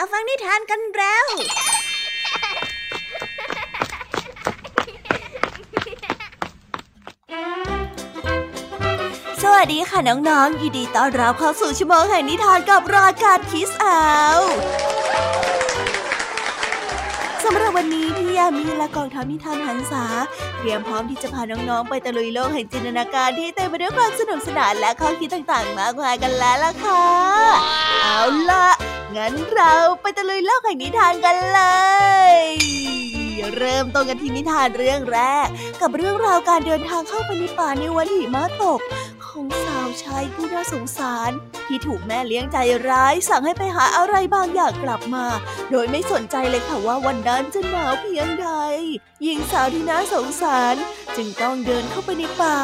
มาฟังนิทานกันแล้ว สวัสดีค่ะน้องๆ ยินดีต้อนรับเข้าสู่ชั่วโมงแห่งนิทานกับรายการคิสอาสำหรับวันนี้พี่ยามีและกองทัพนิทานหันษาเตรียมพร้อมที่จะพาน้องๆ ไปตะลุยโลกแห่งจินตนาการที่เต็มไปด้วยความสนุกสนานและข้อคิดต่างๆ มากมายกันแล้วล่ะค่ะ เอาล่ะ งั้นเราไปตะลุยโลกแห่งนิทานกันเลย เริ่มต้นกันที่นิทานเรื่องแรก กับเรื่องราวการเดินทางเข้าไปในป่าในวันหิมะตก ของสาวใช้ผู้น่าสงสาร ที่ถูกแม่เลี้ยงใจร้าย สั่งให้ไปหาอะไรบางอย่างกลับมา โดยไม่สนใจเลยค่ะว่าวันนั้นจะหนาวเพียงใดหญิงสาวที่น่าสงสาร จึงต้องเดินเข้าไปในป่า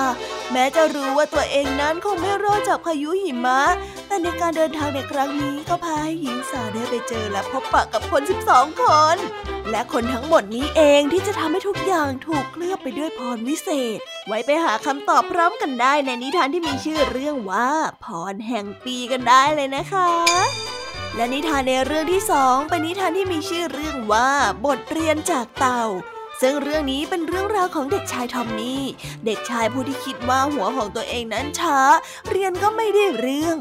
แม้จะรู้ว่าตัวเองนั้นคงไม่รอดจากพายุหิมะ แต่ในการเดินทางในครั้งนี้ก็พาให้หญิงสาวได้ไปเจอและพบปะกับคน 12 คน และคนทั้งหมดนี้เองที่จะทำให้ทุกอย่างถูกเคลือบไปด้วยพรวิเศษ ไว้ไปหาคำตอบพร้อมกันได้ในนิทานที่มีชื่อเรื่องว่า พรแห่งปีกันได้เลยนะคะและนิทานในเรื่องที่สองเป็นนิทานที่มีชื่อเรื่องว่า บทเรียนจากเต่า ซึ่งเรื่องนี้เป็นเรื่องราวของเด็กชายทอมมี่ เด็กชายผู้ที่คิดว่าหัวของตัวเองนั้นช้า เรียนก็ไม่ได้เรื่อง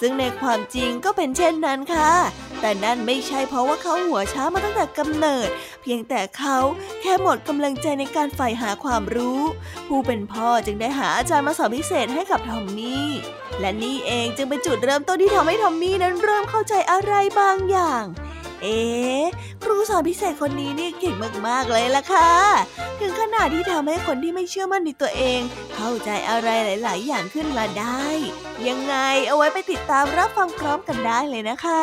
ซึ่งในความจริงก็เป็นเช่นนั้นค่ะ แต่นั่นไม่ใช่เพราะว่าเขาหัวช้ามาตั้งแต่กำเนิด เพียงแต่เขาแค่หมดกำลังใจในการใฝ่หาความรู้ ผู้เป็นพ่อจึงได้หาอาจารย์มาสอนพิเศษให้กับทอมมี่ และนี่เองจึงเป็นจุดเริ่มต้นที่ทำให้ทอมมี่นั้นเริ่มเข้าใจอะไรบางอย่าง เอ๊ครูสอนพิเศษคนนี้นี่เก่งมากๆเลยล่ะค่ะ ถึงขนาดที่ทำให้คนที่ไม่เชื่อมั่นในตัวเอง เข้าใจอะไรหลาย ๆ อย่างขึ้นมาได้ ยังไงเอาไว้ไปติดตามรับฟังพร้อมกันได้เลยนะคะ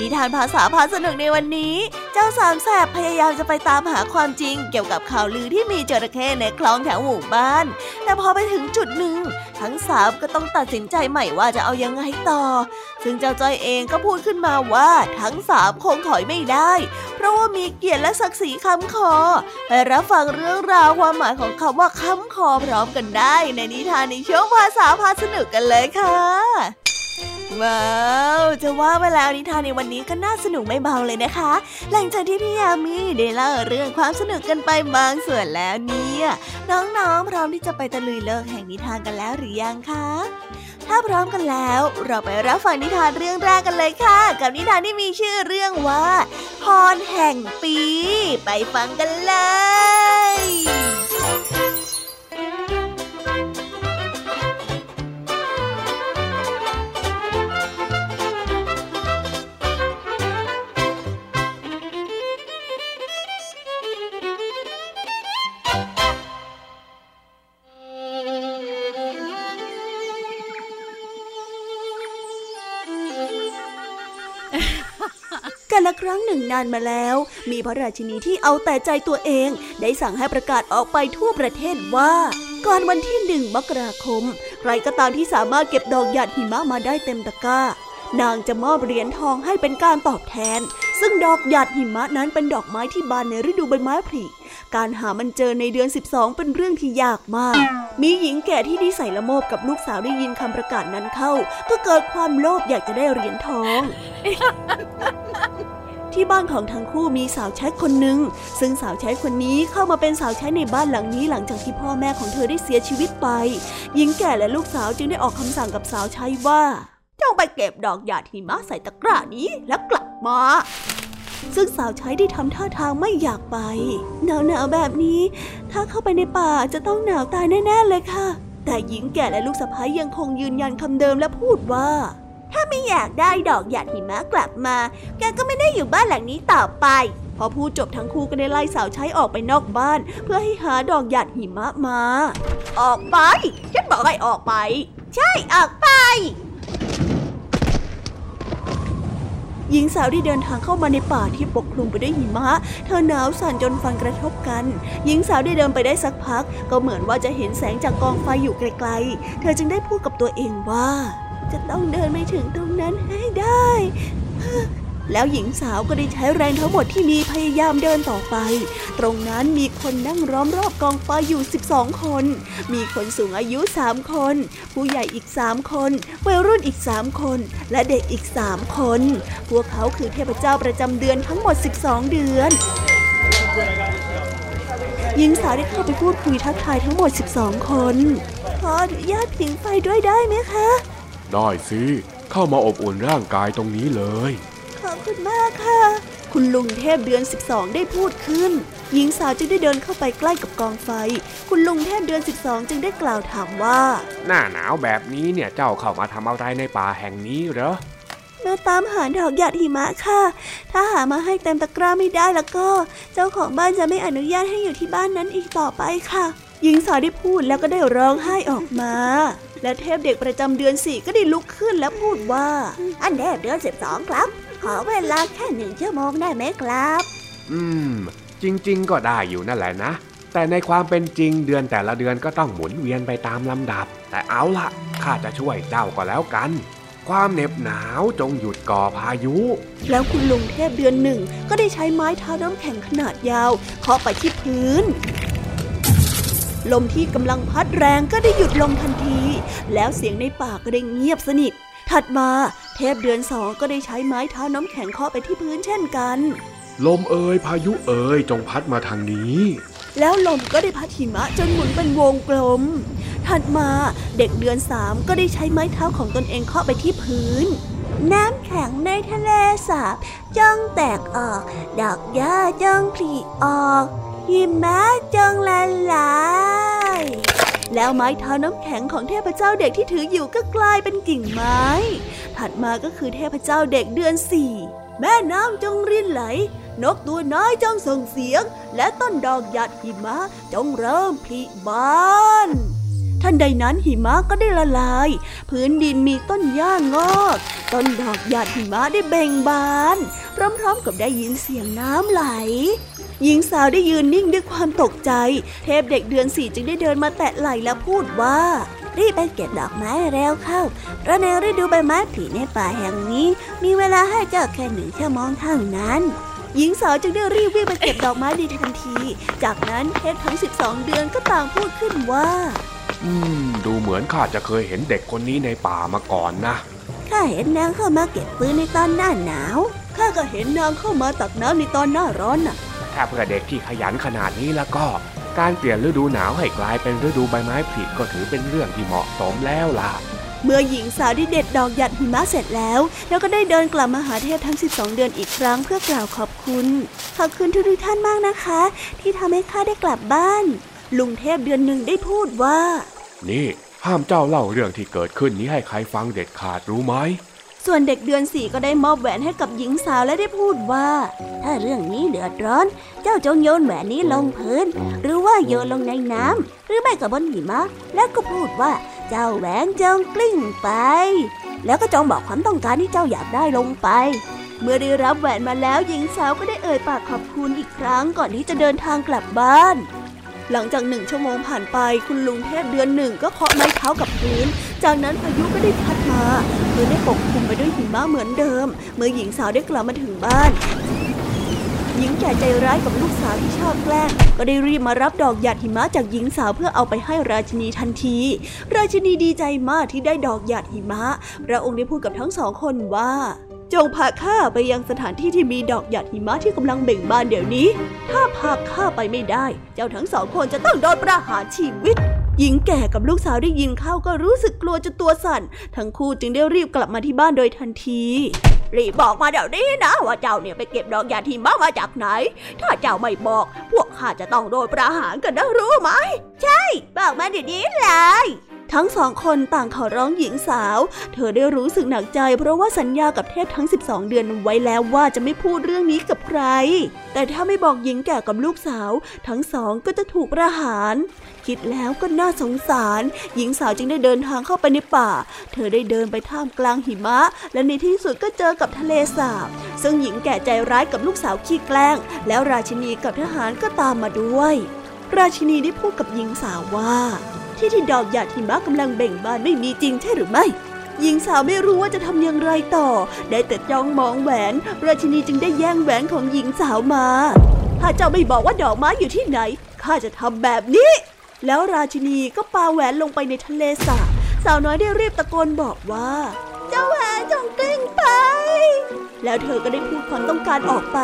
นิทานภาษาพาสนุกในวันนี้ เจ้าสามแสบพยายามจะไปตามหาความจริง เกี่ยวกับข่าวลือที่มีจระเข้ในคลองแถวหมู่บ้าน แต่พอไปถึงจุดหนึ่ง ทั้งสามก็ต้องตัดสินใจใหม่ว่าจะเอายังไงต่อ ซึ่งเจ้าจ้อยเองก็พูดขึ้นมาว่าทั้งสามคงถอยไม่ได้ เพราะว่ามีเกียรติและศักดิ์ศรีค้ำคอ ไปรับฟังเรื่องราวความหมายของคำว่าค้ำคอพร้อมกันได้ ในนิทานในช่วงภาษาพาสนุกกันเลยค่ะ ว้าวจะว่าไปแล้วนิทานในวันนี้ก็น่าสนุกไม่เบาเลยนะคะ หลังจากที่พี่ยามีได้เล่าเรื่องความสนุกกันไปบางส่วนแล้วเนี่ยน้องๆพร้อมที่จะไปตะลุยโลกแห่งนิทานกันแล้วหรือยังคะถ้าพร้อมกันแล้ว เราไปรับฟังนิทานเรื่องแรกกันเลยค่ะ กับนิทานที่มีชื่อเรื่องว่าพรแห่งปี ไปฟังกันเลย นึ่งนานมาแล้ว มีพระราชินีที่เอาแต่ใจตัวเอง ได้สั่งให้ประกาศออกไปทั่วประเทศว่า ก่อนวันที่หนึ่งมกราคม ใครก็ตามที่สามารถเก็บดอกหยาดหิมะมาได้เต็มตะกร้า นางจะมอบเหรียญทองให้เป็นการตอบแทน ซึ่งดอกหยาดหิมะนั้นเป็นดอกไม้ที่บานในฤดูใบไม้ผลิการหามันเจอในเดือน 12 เป็นเรื่องที่ยากมาก มีหญิงแก่ที่นิสัยละโมบกับลูกสาวได้ยินคำประกาศนั้นเข้า ก็เกิดความโลภอยากจะได้เหรียญทอง ที่บ้านของทั้งคู่มีสาวใช้คนหนึ่ง ซึ่งสาวใช้คนนี้เข้ามาเป็นสาวใช้ในบ้านหลังนี้หลังจากที่พ่อแม่ของเธอได้เสียชีวิตไป หญิงแก่และลูกสาวจึงได้ออกคำสั่งกับสาวใช้ว่าจงไปเก็บดอกหญ้าหิมะใส่ตะกร้านี้แล้วกลับมาซึ่งสาวใช้ได้ทำท่าทางไม่อยากไปหนาวหนาวๆแบบนี้ ถ้าเข้าไปในป่าจะต้องหนาวตายแน่ ๆ เลยค่ะ แต่หญิงแก่และลูกสะใภ้ยังคงยืนยันคำเดิมและพูดว่า ถ้าไม่อยากได้ดอกหยาดหิมะกลับมา แกก็ไม่ได้อยู่บ้านหลังนี้ต่อไป พอพูดจบทั้งคู่ก็ได้ไล่สาวใช้ออกไปนอกบ้าน เพื่อให้หาดอกหยาดหิมะมา ออกไป ฉันบอกให้ออกไป ใช่ ออกไปหญิงสาวที่เดินทางเข้ามาในป่าที่ปกคลุมไปด้วยหิมะ เธอหนาวสั่นจนฟันกระทบกัน หญิงสาวได้เดินไปได้สักพัก ก็เหมือนว่าจะเห็นแสงจากกองไฟอยู่ไกลๆ เธอจึงได้พูดกับตัวเองว่า จะต้องเดินไปถึงตรงนั้นให้ได้ แล้วหญิงสาวก็ได้ใช้แรงทั้งหมดที่มีพยายามเดินต่อไป ตรงนั้นมีคนนั่งร้อมรอบกองไฟอยู่ 12 คน มีคนสูงอายุ 3 คน ผู้ใหญ่อีก 3 คน วัยรุ่นอีก 3 คน และเด็กอีก 3 คน พวกเขาคือเทพเจ้าประจำเดือนทั้งหมด 12 เดือนหญิงสาวได้เข้าไปพูดคุยทักทายทั้งหมด 12 คน ขออนุญาตผิงไฟด้วยได้ไหมคะ ได้สิเข้ามาอบอุ่นร่างกายตรงนี้เลย ขอบคุณมากค่ะ คุณลุงเทพเดือน 12 ได้พูดขึ้น หญิงสาวจึงได้เดินเข้าไปใกล้กับกองไฟ คุณลุงเทพเดือน 12 จึงได้กล่าวถามว่า หน้าหนาวแบบนี้เนี่ยเจ้าเข้ามาทำอะไรในป่าแห่งนี้เหรอมาตามหาดอกหยาดหิมะค่ะ ถ้าหามาให้เต็มตะกร้าไม่ได้แล้วก็ เจ้าของบ้านจะไม่อนุญาตให้อยู่ที่บ้านนั้นอีกต่อไปค่ะ หญิงสาวได้พูดแล้วก็ได้ร้องไห้ออกมา และเทพเด็กประจำเดือนสี่ก็ได้ลุกขึ้นแล้วพูดว่า อันเทพเดือนสิบสองครับ ขอเวลาแค่หนึ่งชั่วโมงได้ไหมครับ อืม จริง ๆ ก็ได้อยู่นั่นแหละนะ แต่ในความเป็นจริงเดือนแต่ละเดือนก็ต้องหมุนเวียนไปตามลำดับ แต่เอาละข้าจะช่วยเจ้าก็แล้วกันความเหน็บหนาวจงหยุดก่อพายุ แล้วคุณลุงเทพเดือนหนึ่งก็ได้ใช้ไม้เท้าน้ำแข็งขนาดยาวเคาะไปที่พื้น ลมที่กำลังพัดแรงก็ได้หยุดลงทันที แล้วเสียงในป่าก็ได้เงียบสนิท ถัดมาเทพเดือนสองก็ได้ใช้ไม้เท้าน้ำแข็งเคาะไปที่พื้นเช่นกัน ลมเอ่ยพายุเอ่ยจงพัดมาทางนี้ แล้วลมก็ได้พัดหิมะจนหมุนเป็นวงกลม ถัดมาเด็กเดือนสามก็ได้ใช้ไม้เท้าของตนเองเคาะไปที่พื้นน้ำแข็งในทะเลสาบจ้องแตกออก ดอกหญ้าจ้องผลิออก หิมะจงละลาย แล้วไม้เท้าน้ำแข็งของเทพเจ้าเด็กที่ถืออยู่ก็กลายเป็นกิ่งไม้ ถัดมาก็คือเทพเจ้าเด็กเดือนสี่แม่น้ำจงรินไหล นกตัวน้อยจงส่งเสียง และต้นดอกหยาดหิมะจงเริ่มผลิบาน ทันใดนั้นหิมะก็ได้ละลาย พื้นดินมีต้นหญ้างอก ต้นดอกหยาดหิมะได้เบ่งบาน พร้อมๆกับได้ยินเสียงน้ำไหลหญิงสาวได้ยืนนิ่งด้วยความตกใจ เทพเด็กเดือนสี่จึงได้เดินมาแตะไหล่และพูดว่า รีบไปเก็บดอกไม้เร็วเข้าเพราะในฤดูใบไม้ผลิในป่าแห่งนี้ มีเวลาให้เจ้าแค่หนึ่งชั่วโมงเท่านั้น หญิงสาวจึงได้รีบวิ่งไปเก็บดอกไม้ในทันที จากนั้นเทพทั้ง 12 เดือนก็ต่างพูดขึ้นว่า อืม ดูเหมือนข้าจะเคยเห็นเด็กคนนี้ในป่ามาก่อนนะ ข้าเห็นนางเข้ามาเก็บปืนในตอนหน้าหนาว ข้าก็เห็นนางเข้ามาตักน้ำในตอนหน้าร้อนน่ะ ถ้าเพื่อเด็กที่ขยันขนาดนี้แล้วก็ การเปลี่ยนฤดูหนาวให้กลายเป็นฤดูใบไม้ผลิก็ถือเป็นเรื่องที่เหมาะสมแล้วล่ะ เมื่อหญิงสาวที่เด็ดดอกหยัดหิมะเสร็จแล้ว แล้วก็ได้เดินกลับมาหาเทพทั้ง 12 เดือนอีกครั้งเพื่อกล่าวขอบคุณ ขอบคุณทุกท่านมากนะคะ ที่ทำให้ข้าได้กลับบ้านลุงเทพเดือนหนึ่งได้พูดว่า นี่ห้ามเจ้าเล่าเรื่องที่เกิดขึ้นนี้ให้ใครฟังเด็ดขาดรู้ไหม ส่วนเด็กเดือนสี่ก็ได้มอบแหวนให้กับหญิงสาวและได้พูดว่า ถ้าเรื่องนี้เดือดร้อน เจ้าจงโยนแหวนนี้ลงพื้น หรือว่าโยนลงในน้ำหรือไม่กับบนหิมะ แล้วก็พูดว่าเจ้าแหวนจงกลิ้งไป แล้วก็จงบอกความต้องการที่เจ้าอยากได้ลงไป เมื่อได้รับแหวนมาแล้วหญิงสาวก็ได้เอ่ยปากขอบคุณอีกครั้งก่อนที่จะเดินทางกลับบ้าน หลังจากหนึ่งชั่วโมงผ่านไป คุณลุงเทพเดือนหนึ่งก็เคาะไม้เท้ากับพื้น จากนั้นพายุก็ได้พัดมาเมื่อได้ปกคลุมไปด้วยหิมะเหมือนเดิม เมื่อหญิงสาวได้กลับมาถึงบ้านหญิงแก่ใจร้ายกับลูกสาวที่ชอบแกล้งก็ได้รีบมารับดอกหยาดหิมะจากหญิงสาวเพื่อเอาไปให้ราชินีทันที ราชินีดีใจมากที่ได้ดอกหยาดหิมะพระองค์ได้พูดกับทั้งสองคนว่า จงพาข้าไปยังสถานที่ที่มีดอกหยาดหิมะที่กำลังเบ่งบานเดี๋ยวนี้ ถ้าพาข้าไปไม่ได้ เจ้าทั้งสองคนจะต้องโดนประหารชีวิต หญิงแก่กับลูกสาวได้ยินเข้าก็รู้สึกกลัวจนตัวสั่น ทั้งคู่จึงได้รีบกลับมาที่บ้านโดยทันทีรีบบอกมาเดี๋ยวนี้นะว่าเจ้าเนี่ยไปเก็บดอกหยาดหิมะมาจากไหน ถ้าเจ้าไม่บอก พวกข้าจะต้องโดนประหารกันนะรู้ไหม ใช่ บอกมาเดี๋ยวนี้เลย ทั้งสองคนต่างขอร้องหญิงสาว เธอได้รู้สึกหนักใจ เพราะว่าสัญญากับเทพทั้ง 12 เดือนไว้แล้วว่าจะไม่พูดเรื่องนี้กับใคร แต่ถ้าไม่บอกหญิงแก่กับลูกสาว ทั้งสองก็จะถูกประหาร คิดแล้วก็น่าสงสาร หญิงสาวจึงได้เดินทางเข้าไปในป่า เธอได้เดินไปท่ามกลางหิมะ และในที่สุดก็เจอกับทะเลสาบ ซึ่งหญิงแก่ใจร้ายกับลูกสาวขี้แกล้ง แล้วราชินีกับทหารก็ตามมาด้วย ราชินีได้พูดกับหญิงสาวว่า ที่ที่ดอกหยาดหิมะกำลังเบ่งบานไม่มีจริงใช่หรือไม่ หญิงสาวไม่รู้ว่าจะทำอย่างไรต่อ ได้แต่จ้องมองแหวน ราชินีจึงได้แย่งแหวนของหญิงสาวมา ถ้าเจ้าไม่บอกว่าดอกไม้อยู่ที่ไหนข้าจะทำแบบนี้ แล้วราชินีก็ปาแหวนลงไปในทะเลสาบสาวน้อยได้รีบตะโกนบอกว่า เจ้าแหวนจงกลิ้งไป แล้วเธอก็ได้พูดความต้องการออกไป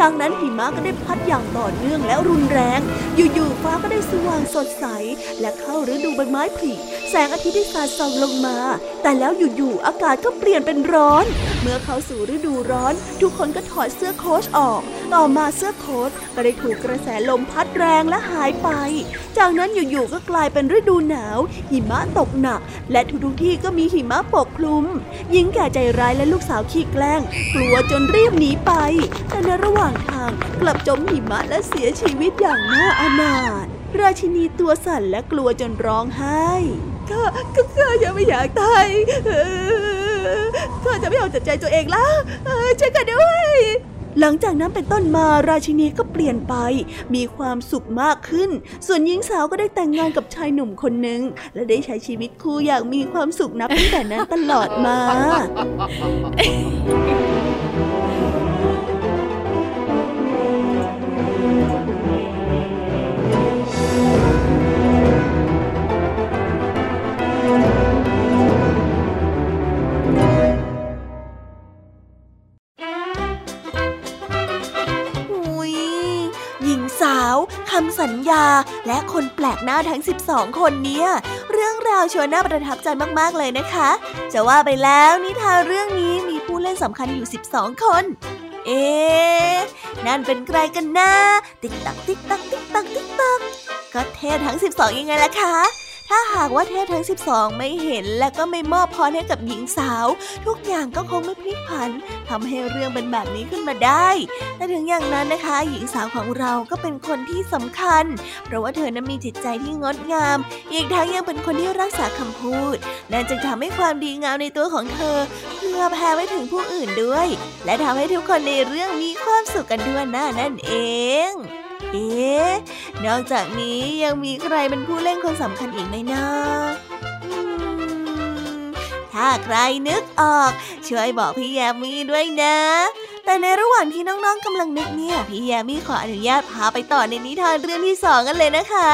จากนั้นหิมะก็ได้พัดอย่างต่อเนื่องแล้วรุนแรง อยู่ๆฟ้าก็ได้สว่างสดใส และเข้าฤดูใบไม้ผลิแสงอาทิตย์ได้สาดส่องลงมา แต่แล้วอยู่ๆอากาศก็เปลี่ยนเป็นร้อน เมื่อเข้าสู่ฤดูร้อน ทุกคนก็ถอดเสื้อโค้ชออก ต่อมาเสื้อโค้ทก็ได้ถูกกระแสลมพัดแรงและหายไป จากนั้นอยู่ๆก็กลายเป็นฤดูหนาว หิมะตกหนัก และทุกๆที่ก็มีหิมะปกคลุม หญิงแก่ใจร้ายและลูกสาวขี้แกล้ง กลัวจนรีบหนีไป แต่ในระหว่างทางกลับจมหิมะและเสียชีวิตอย่างน่าอนาถราชินีตัวสั่นและกลัวจนร้องไห้ข้าข้ายังไม่อยากตาย เธอจะไม่เอาจัดใจตัวเองแล้วช่วยกันด้วย หลังจากนั้นเป็นต้นมาราชินีก็เปลี่ยนไป มีความสุขมากขึ้น ส่วนหญิงสาวก็ได้แต่งงานกับชายหนุ่มคนหนึ่งและได้ใช้ชีวิตคู่อย่างมีความสุขนับตั้งแต่นั้นตลอดมา สัญญา และคนแปลกหน้าทั้ง 12 คนเนี้ยเรื่องราวชวนน่าประทับใจมากๆเลยนะคะ จะว่าไปแล้วนิทานเรื่องนี้มีผู้เล่นสำคัญอยู่ 12 คน เอ๊นั่นเป็นใครกันนะติ๊กตักติ๊กตักติ๊กตักติ๊กตักก็เทพทั้ง 12 ยังไงล่ะคะ ถ้าหากว่าเทพทั้ง 12 ไม่เห็นและก็ไม่มอบพรให้กับหญิงสาว ทุกอย่างก็คงไม่พลิกผันทำให้เรื่องเป็นแบบนี้ขึ้นมาได้ แต่ถึงอย่างนั้นนะคะ หญิงสาวของเราก็เป็นคนที่สำคัญ เพราะว่าเธอนั้นมีจิตใจที่งดงาม อีกทั้งยังเป็นคนที่รักษาคำพูดนั่นจึงทำให้ความดีงามในตัวของเธอเพื่อแผ่ไปถึงผู้อื่นด้วย และทำให้ทุกคนในเรื่องมีความสุขกันด้วยหน้านั่นเอง เอ๊ะ นอกจากนี้ยังมีใครเป็นผู้เล่นคนสำคัญอีกไหมนะถ้าใครนึกออก ช่วยบอกพี่แยมมี่ด้วยนะ แต่ในระหว่างที่น้องๆกำลังนึกเนี่ย พี่แยมี่ขออนุญาตพาไปต่อในนิทานเรื่องที่สองกันเลยนะคะ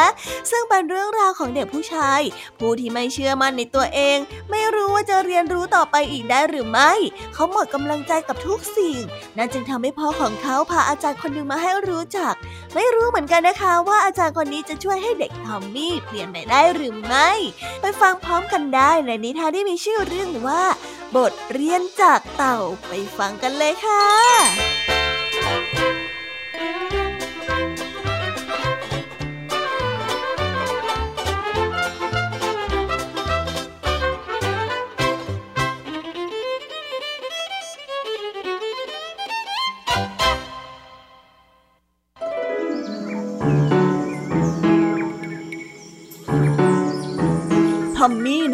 ซึ่งเป็นเรื่องราวของเด็กผู้ชาย ผู้ที่ไม่เชื่อมั่นในตัวเอง ไม่รู้ว่าจะเรียนรู้ต่อไปอีกได้หรือไม่ เขาหมดกำลังใจกับทุกสิ่ง นั่นจึงทำให้พ่อของเขาพาอาจารย์คนหนึ่งมาให้รู้จัก ไม่รู้เหมือนกันนะคะว่าอาจารย์คนนี้จะช่วยให้เด็กทอมมี่เปลี่ยนไปได้หรือไม่ ไปฟังพร้อมกันได้ในนิทานที่มีชื่อเรื่องว่าบทเรียนจากเต่าไปฟังกันเลยค่ะ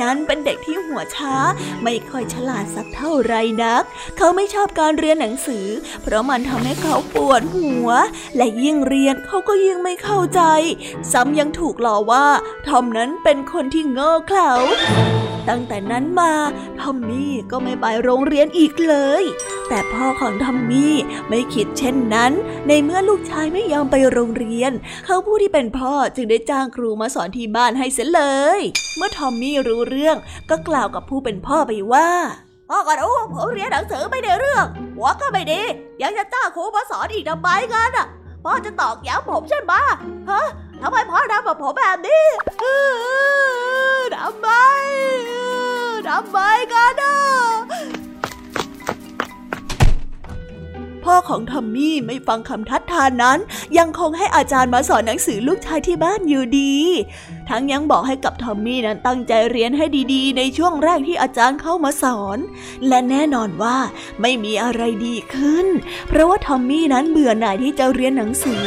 นั้นเป็นเด็กที่หัวช้า ไม่ค่อยฉลาดสักเท่าไรนัก เขาไม่ชอบการเรียนหนังสือ เพราะมันทำให้เขาปวดหัว และยิ่งเรียนเขาก็ยิ่งไม่เข้าใจ ซ้ำยังถูกหลอว่าทอมนั้นเป็นคนที่โง่เขลา ตั้งแต่นั้นมา ทอมมี่ก็ไม่ไปโรงเรียนอีกเลย แต่พ่อของทอมมี่ไม่คิดเช่นนั้น ในเมื่อลูกชายไม่ยอมไปโรงเรียน เขาผู้ที่เป็นพ่อจึงได้จ้างครูมาสอนที่บ้านให้เสียเลย เมื่อทอมมี่รู้เรื่องก็กล่าวกับผู้เป็นพ่อไปว่าพ่อก็รู้ผมเรียนหนังสือไม่ได้เรื่องหัวก็ไม่ดียังจะจ้างครูมาสอนอีกทำไมกันอะพ่อจะตอกย้ำผมใช่ไหมฮะ ทำไมพ่อทำกับผมแบบนี้ทำไมทำไมกันอะพ่อของทอมมี่ไม่ฟังคำทัดทานนั้น ยังคงให้อาจารย์มาสอนหนังสือลูกชายที่บ้านอยู่ดี ทั้งยังบอกให้กับทอมมี่นั้นตั้งใจเรียนให้ดีๆ ในช่วงแรกที่อาจารย์เข้ามาสอน และแน่นอนว่าไม่มีอะไรดีขึ้น เพราะว่าทอมมี่นั้นเบื่อหน่ายที่จะเรียนหนังสือ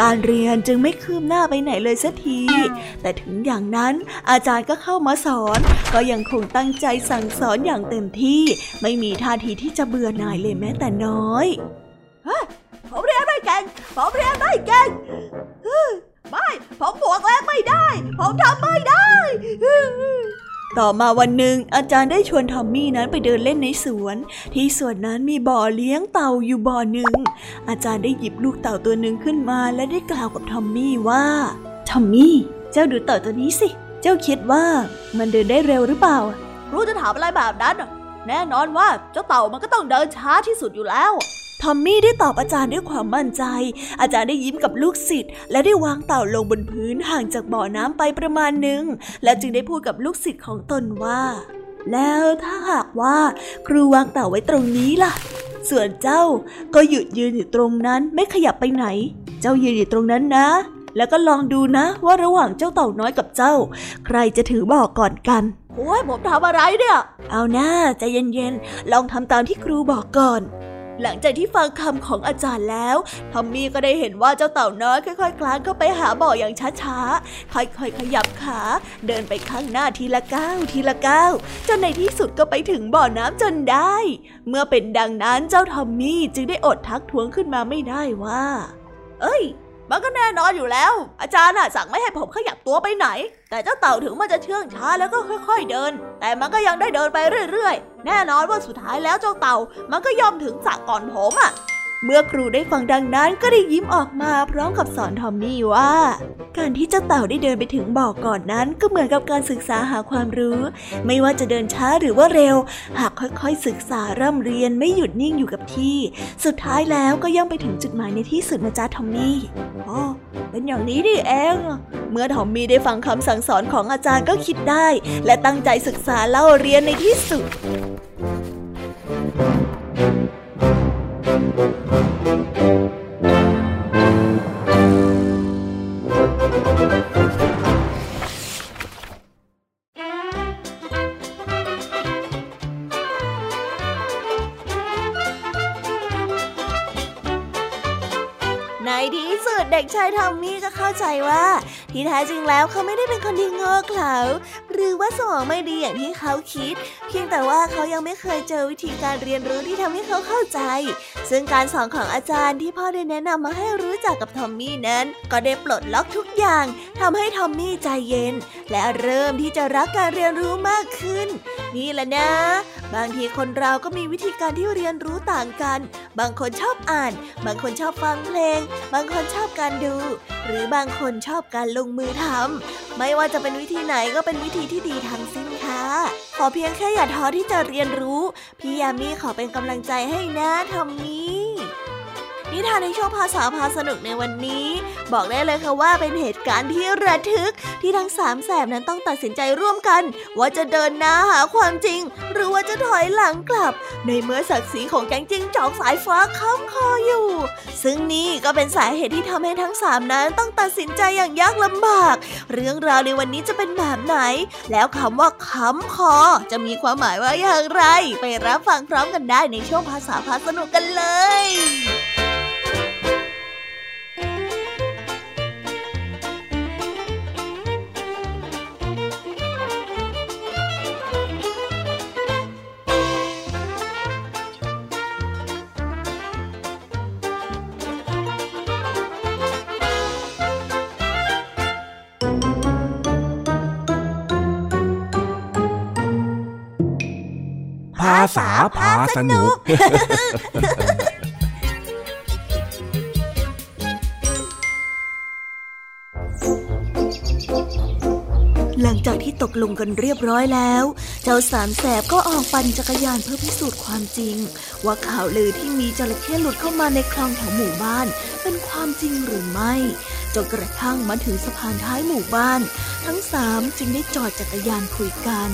การเรียนจึงไม่คืบหน้าไปไหนเลยสักที แต่ถึงอย่างนั้นอาจารย์ก็เข้ามาสอน ก็ยังคงตั้งใจสั่งสอนอย่างเต็มที่ ไม่มีท่าทีที่จะเบื่อหน่ายเลยแม้แต่น้อยผมเรียนไม่เก่งผมเรียนไม่เก่ง ผมทำไม่ได้ ต่อมาวันหนึ่งอาจารย์ได้ชวนทอมมี่นั้นไปเดินเล่นในสวน ที่สวนนั้นมีบ่อเลี้ยงเต่าอยู่บ่อหนึ่ง อาจารย์ได้หยิบลูกเต่าตัวหนึ่งขึ้นมาและได้กล่าวกับทอมมี่ว่า ทอมมี่ เจ้าดูเต่าตัวนี้สิ เจ้าคิดว่ามันเดินได้เร็วหรือเปล่า รู้จะถามอะไรแบบนั้น แน่นอนว่าเจ้าเต่ามันก็ต้องเดินช้าที่สุดอยู่แล้ว ทอมมี่ได้ตอบอาจารย์ด้วยความมั่นใจ อาจารย์ได้ยิ้มกับลูกศิษย์และได้วางเต่าลงบนพื้นห่างจากบ่อน้ำไปประมาณหนึ่ง และจึงได้พูดกับลูกศิษย์ของตนว่า แล้วถ้าหากว่า ครูวางเต่าไว้ตรงนี้ล่ะ ส่วนเจ้าก็หยุดยืนอยู่ตรงนั้นไม่ขยับไปไหน เจ้ายืนอยู่ตรงนั้นนะ แล้วก็ลองดูนะ ว่าระหว่างเจ้าเต่าน้อยกับเจ้า ใครจะถือบ่อก่อนกันโอ้ยผมทำอะไรเนี่ย เอาหน้าใจเย็นๆ ลองทำตามที่ครูบอกก่อน หลังจากที่ฟังคำของอาจารย์แล้ว ทอมมี่ก็ได้เห็นว่าเจ้าเต่าน้อยค่อยๆ คลานเข้าไปหาบ่ออย่างช้าๆ ค่อยๆ ขยับขา เดินไปข้างหน้าทีละก้าวทีละก้าวจนในที่สุดก็ไปถึงบ่อน้ำจนได้ เมื่อเป็นดังนั้นเจ้าทอมมี่จึงได้อดทักท้วงขึ้นมาไม่ได้ว่า เอ้ย มันก็แน่นอนอยู่แล้ว อาจารย์น่ะสั่งไม่ให้ผมขยับตัวไปไหน แต่เจ้าเต่าถึงมันจะเชื่องช้าแล้วก็ค่อย ๆเดิน แต่มันก็ยังได้เดินไปเรื่อยๆ แน่นอนว่าสุดท้ายแล้วเจ้าเต่า มันก็ย่อมถึงสระก่อนผมอะ เมื่อครูได้ฟังดังนั้นก็ได้ยิ้มออกมาพร้อมกับสอนทอมมี่ว่า การที่เจ้าเต่าได้เดินไปถึงบ่อก่อนนั้น ก็เหมือนกับการศึกษาหาความรู้ ไม่ว่าจะเดินช้าหรือว่าเร็ว หากค่อยๆศึกษาร่ำเรียนไม่หยุดนิ่งอยู่กับที่ สุดท้ายแล้วก็ย่อมไปถึงจุดหมายในที่สุดนะจ๊ะทอมมี่อ๋อเป็นอย่างนี้นี่เองเมื่อทอมมี่ได้ฟังคำสั่งสอนของอาจารย์ก็คิดได้ และตั้งใจศึกษาเล่าเรียนในที่สุด ที่แท้จริงแล้วเขาไม่ได้เป็นคนที่โง่เขลาหรือว่าสมองไม่ดีอย่างที่เขาคิด เพียงแต่ว่าเขายังไม่เคยเจอวิธีการเรียนรู้ที่ทำให้เขาเข้าใจ ซึ่งการสอนของอาจารย์ที่พ่อได้แนะนำมาให้รู้จักกับทอมมี่นั้น ก็ได้ปลดล็อกทุกอย่างทำให้ทอมมี่ใจเย็น และเริ่มที่จะรักการเรียนรู้มากขึ้น นี่แหละนะ บางทีคนเราก็มีวิธีการที่เรียนรู้ต่างกัน บางคนชอบอ่าน บางคนชอบฟังเพลง บางคนชอบการดู หรือบางคนชอบการลงมือทำไม่ว่าจะเป็นวิธีไหนก็เป็นวิธีที่ดีทั้งสิ้น ค่ะ ขอเพียงแค่อย่าท้อที่จะเรียนรู้ พี่ยามีขอเป็นกำลังใจให้นะทอมมี่ นิทานในช่วงภาษาพาสนุกในวันนี้ บอกได้เลยค่ะว่าเป็นเหตุการณ์ที่ระทึกที่ทั้งสามแสบนั้นต้องตัดสินใจร่วมกัน ว่าจะเดินหน้าหาความจริง หรือว่าจะถอยหลังกลับ ในเมื่อศักดิ์ศรีของแก๊งจิ้งจอกสายฟ้าค้ำคออยู่ ซึ่งนี่ก็เป็นสาเหตุที่ทำให้ทั้งสามนั้นต้องตัดสินใจอย่างยากลำบาก เรื่องราวในวันนี้จะเป็นแบบไหน แล้วคำว่าค้ำคอ จะมีความหมายว่าอย่างไร ไปรับฟังพร้อมกันได้ในช่วงภาษาพาสนุกกันเลยาษาพาสนุกหลังจากที่ตกลงกันเรียบร้อยแล้ว เจ้าสามแสบก็ออกปั่นจักรยานเพื่อพิสูจน์ความจริง ว่าข่าวลือที่มีจระเข้หลุดเข้ามาในคลองแถวหมู่บ้าน เป็นความจริงหรือไม่จนกระทั่งมาถึงสะพานท้ายหมู่บ้าน ทั้งสามจึงได้จอดจักรยานคุยกัน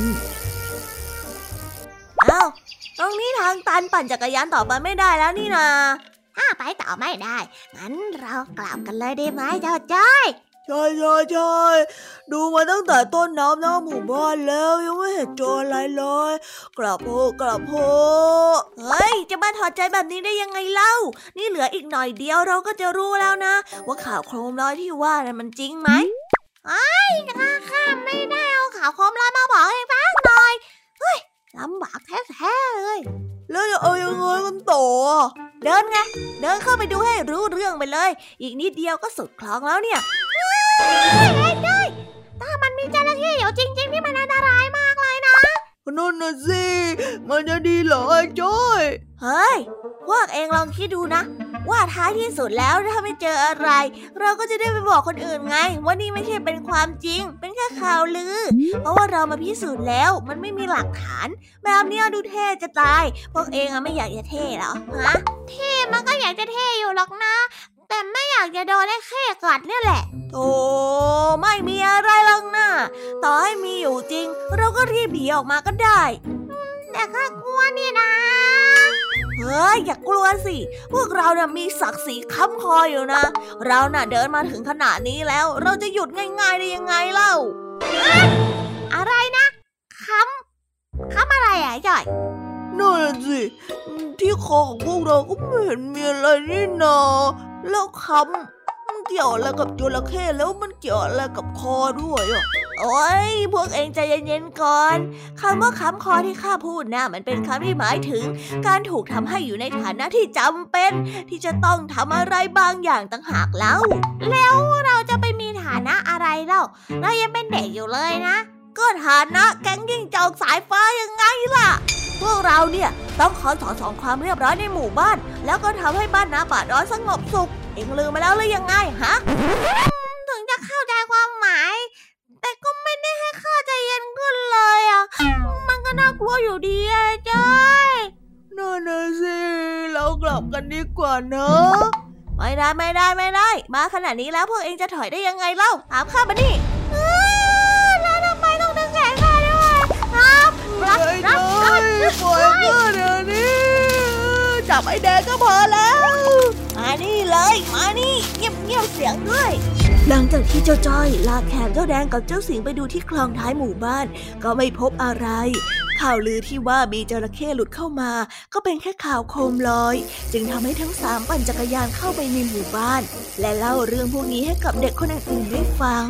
นี้ทางตันปั่นจักรยานต่อไปไม่ได้แล้วนี่นาถ้าไปต่อไม่ได้ งั้นเรากลับกันเลยได้ไหมเจ้าจ้อยใช่ใช่ใช่ดูมาตั้งแต่ต้นน้ำหน้าหมู่บ้านแล้วยังไม่เห็นเจออะไรเลย กลับโพกลับโพเฮ้ย จะมาถอดใจแบบนี้ได้ยังไงเล่า นี่เหลืออีกหน่อยเดียวเราก็จะรู้แล้วนะ ว่าข่าวโครมลอยที่ว่านั้นมันจริงไหมข้าข้าไม่ได้เอาข่าวโคมลอยมาบอกให้ฟังหน่อย เฮ้ยลำบากแท้ๆเลย แล้วจะเอายังไงกันต่อเดินไง เดินเข้าไปดูให้รู้เรื่องไปเลย อีกนิดเดียวก็สุดคลองแล้วเนี่ยถ้ามันมีจระเข้อยู่จริง ๆ ที่มันอันตรายมากเลยนั่นน่ะสิ มันจะดีเหรอไอ้จ้อย เฮ้ย พวกเองลองคิดดูนะ ว่าท้ายที่สุดแล้วถ้าไม่เจออะไร เราก็จะได้ไปบอกคนอื่นไง ว่านี่ไม่ใช่เป็นความจริง เป็นแค่ข่าวลือ เพราะว่าเรามาพิสูจน์แล้ว มันไม่มีหลักฐาน แบบนี้ดูเท่จะตาย พวกเองอะไม่อยากจะเท่เหรอฮะเท่มันก็อยากจะเท่อยู่หรอกนะ แต่ไม่อยากจะโดนไอ้แค่กัดเนี่ยแหละโอ้ไม่มีอะไรหรอกนะต่อให้มีอยู่จริง เราก็รีบหนีออกมาก็ได้แต่ข้ากลัวนี่นะเฮ้ยอย่ากลัวสิ พวกเราเนี่ยมีศักดิ์ศรีค้ำคออยู่นะ เราน่ะเดินมาถึงขนาดนี้แล้ว เราจะหยุดง่ายๆได้ยังไงเล่า อะไรนะค้ำค้ำอะไรอะจ่อยนั่นน่ะสิ ที่คอของพวกเราก็ไม่เห็นมีอะไรนี่นาแล้วคำมัน เกี่ยวอะไรกับจระเข้แล้วมันเกี่ยวอะไรกับคอด้วยอะโอ้ยพวกเองใจเย็นๆก่อนคำว่าค้ำคอที่ข้าพูดนะ่ะมันเป็นคำที่หมายถึง การถูกทำให้อยู่ในฐานะที่จำเป็น ที่จะต้องทำอะไรบางอย่างต่างหากแล้ว แล้วเราจะไปมีฐานะอะไรเล่าเรายังเป็นเด็กอยู่เลยนะ ก็ฐานะแก๊งยิงจอกสายฟ้ายังไงล่ะ พวกเราเนี่ยต้องคอยสอนสอนความเรียบร้อยในหมู่บ้าน แล้วก็ทำให้บ้านนาป่าร้อนสงบสุข เอ็งลืมไปแล้วหรือยังไงฮะถึงจะเข้าใจความหมาย แต่ก็ไม่ได้ให้ข้าใจเย็นขึ้นเลยอะ มันก็น่ากลัวอยู่ดีอะจ้อยนั่นน่ะสิเรากลับกันดีกว่าเนอะไม่ได้ไม่ได้ไม่ได้ มาขนาดนี้แล้วพวกเองจะถอยได้ยังไงเล่าถามข้ามานี่เอ้อแล้วทำไมต้องดึงแขนข้าด้วยครับรับไอ้รับจ้อยปล่อยข้าเดี๋ยวนี้จับไอ้แดงก็พอแล้ว มานี่เลย มานี่เงียบเงียบเสียงด้วย หลังจากที่เจ้าจ้อยลากแขนเจ้าแดงกับเจ้าสิงไปดูที่คลองท้ายหมู่บ้าน ก็ไม่พบอะไร ข่าวลือที่ว่ามีจระเข้หลุดเข้ามา ก็เป็นแค่ข่าวโคมลอย จึงทำให้ทั้งสามปั่นจักรยานเข้าไปในหมู่บ้าน และเล่าเรื่องพวกนี้ให้กับเด็กคนอื่นๆได้ฟัง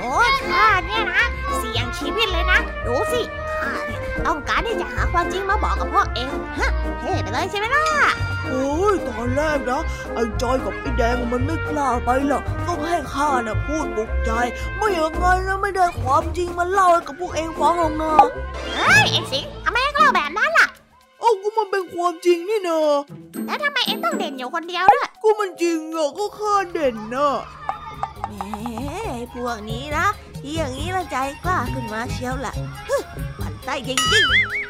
โอ้ข้าเนี่ยนะ เสี่ยงชีวิตเลยนะ ดูสิข้าเนี่ย ต้องการที่จะหาความจริงมาบอกกับพวกเองฮะเท่ไปเลยใช่ไหมล่ะโอ้ยตอนแรกนะไอ้จอยกับไอ้แดงมันไม่กล้าไปหรอกต้องให้ข้าน่ะพูดปลุกใจ ไม่อย่างนั้นนะไม่ได้ความจริงมาเล่าให้กับพวกเองฟังหรอกนะเฮ้ยเอ็งสิงทำไมเอ็งเล่าแบบนั้นล่ะเอ้าก็มันเป็นความจริงนี่นะแล้วทำไมเอ็งต้องเด่นอยู่คนเดียวด้วยก็มันจริงอะก็ข้าเด่นนะแหมไอ้พวกนี้นะที่อย่างนี้ละใจกล้าขึ้นมาเชียวล่ะ ฮึมัน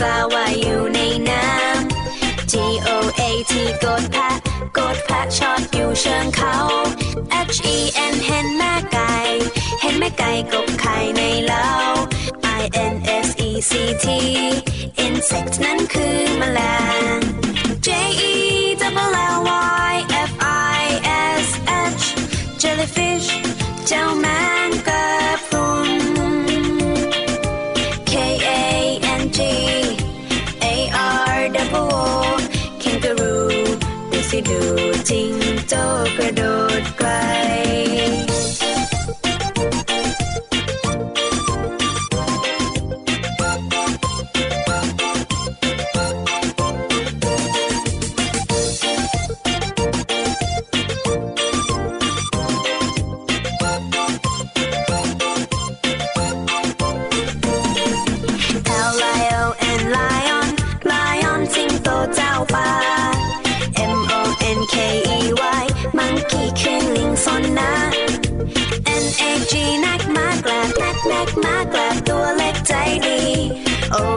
ปลาว่ายอยู่ในน้ำ G O A T กดแพะกดแพะชอตอยู่เชิงเขา H E N เห็นแม่ไก่ เห็นแม่ไก่กบไข่ในเล้า I N S E C T insect นั้นคือแมลง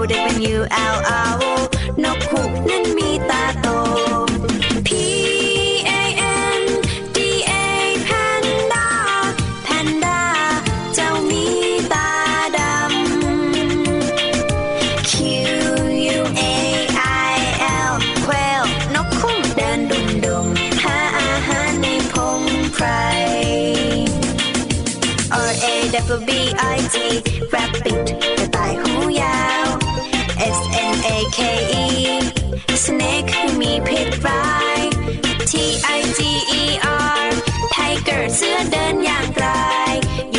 golden when you out. I เดินอย่างไกล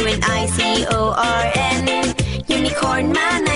U N I C O R N Unicorn มาใน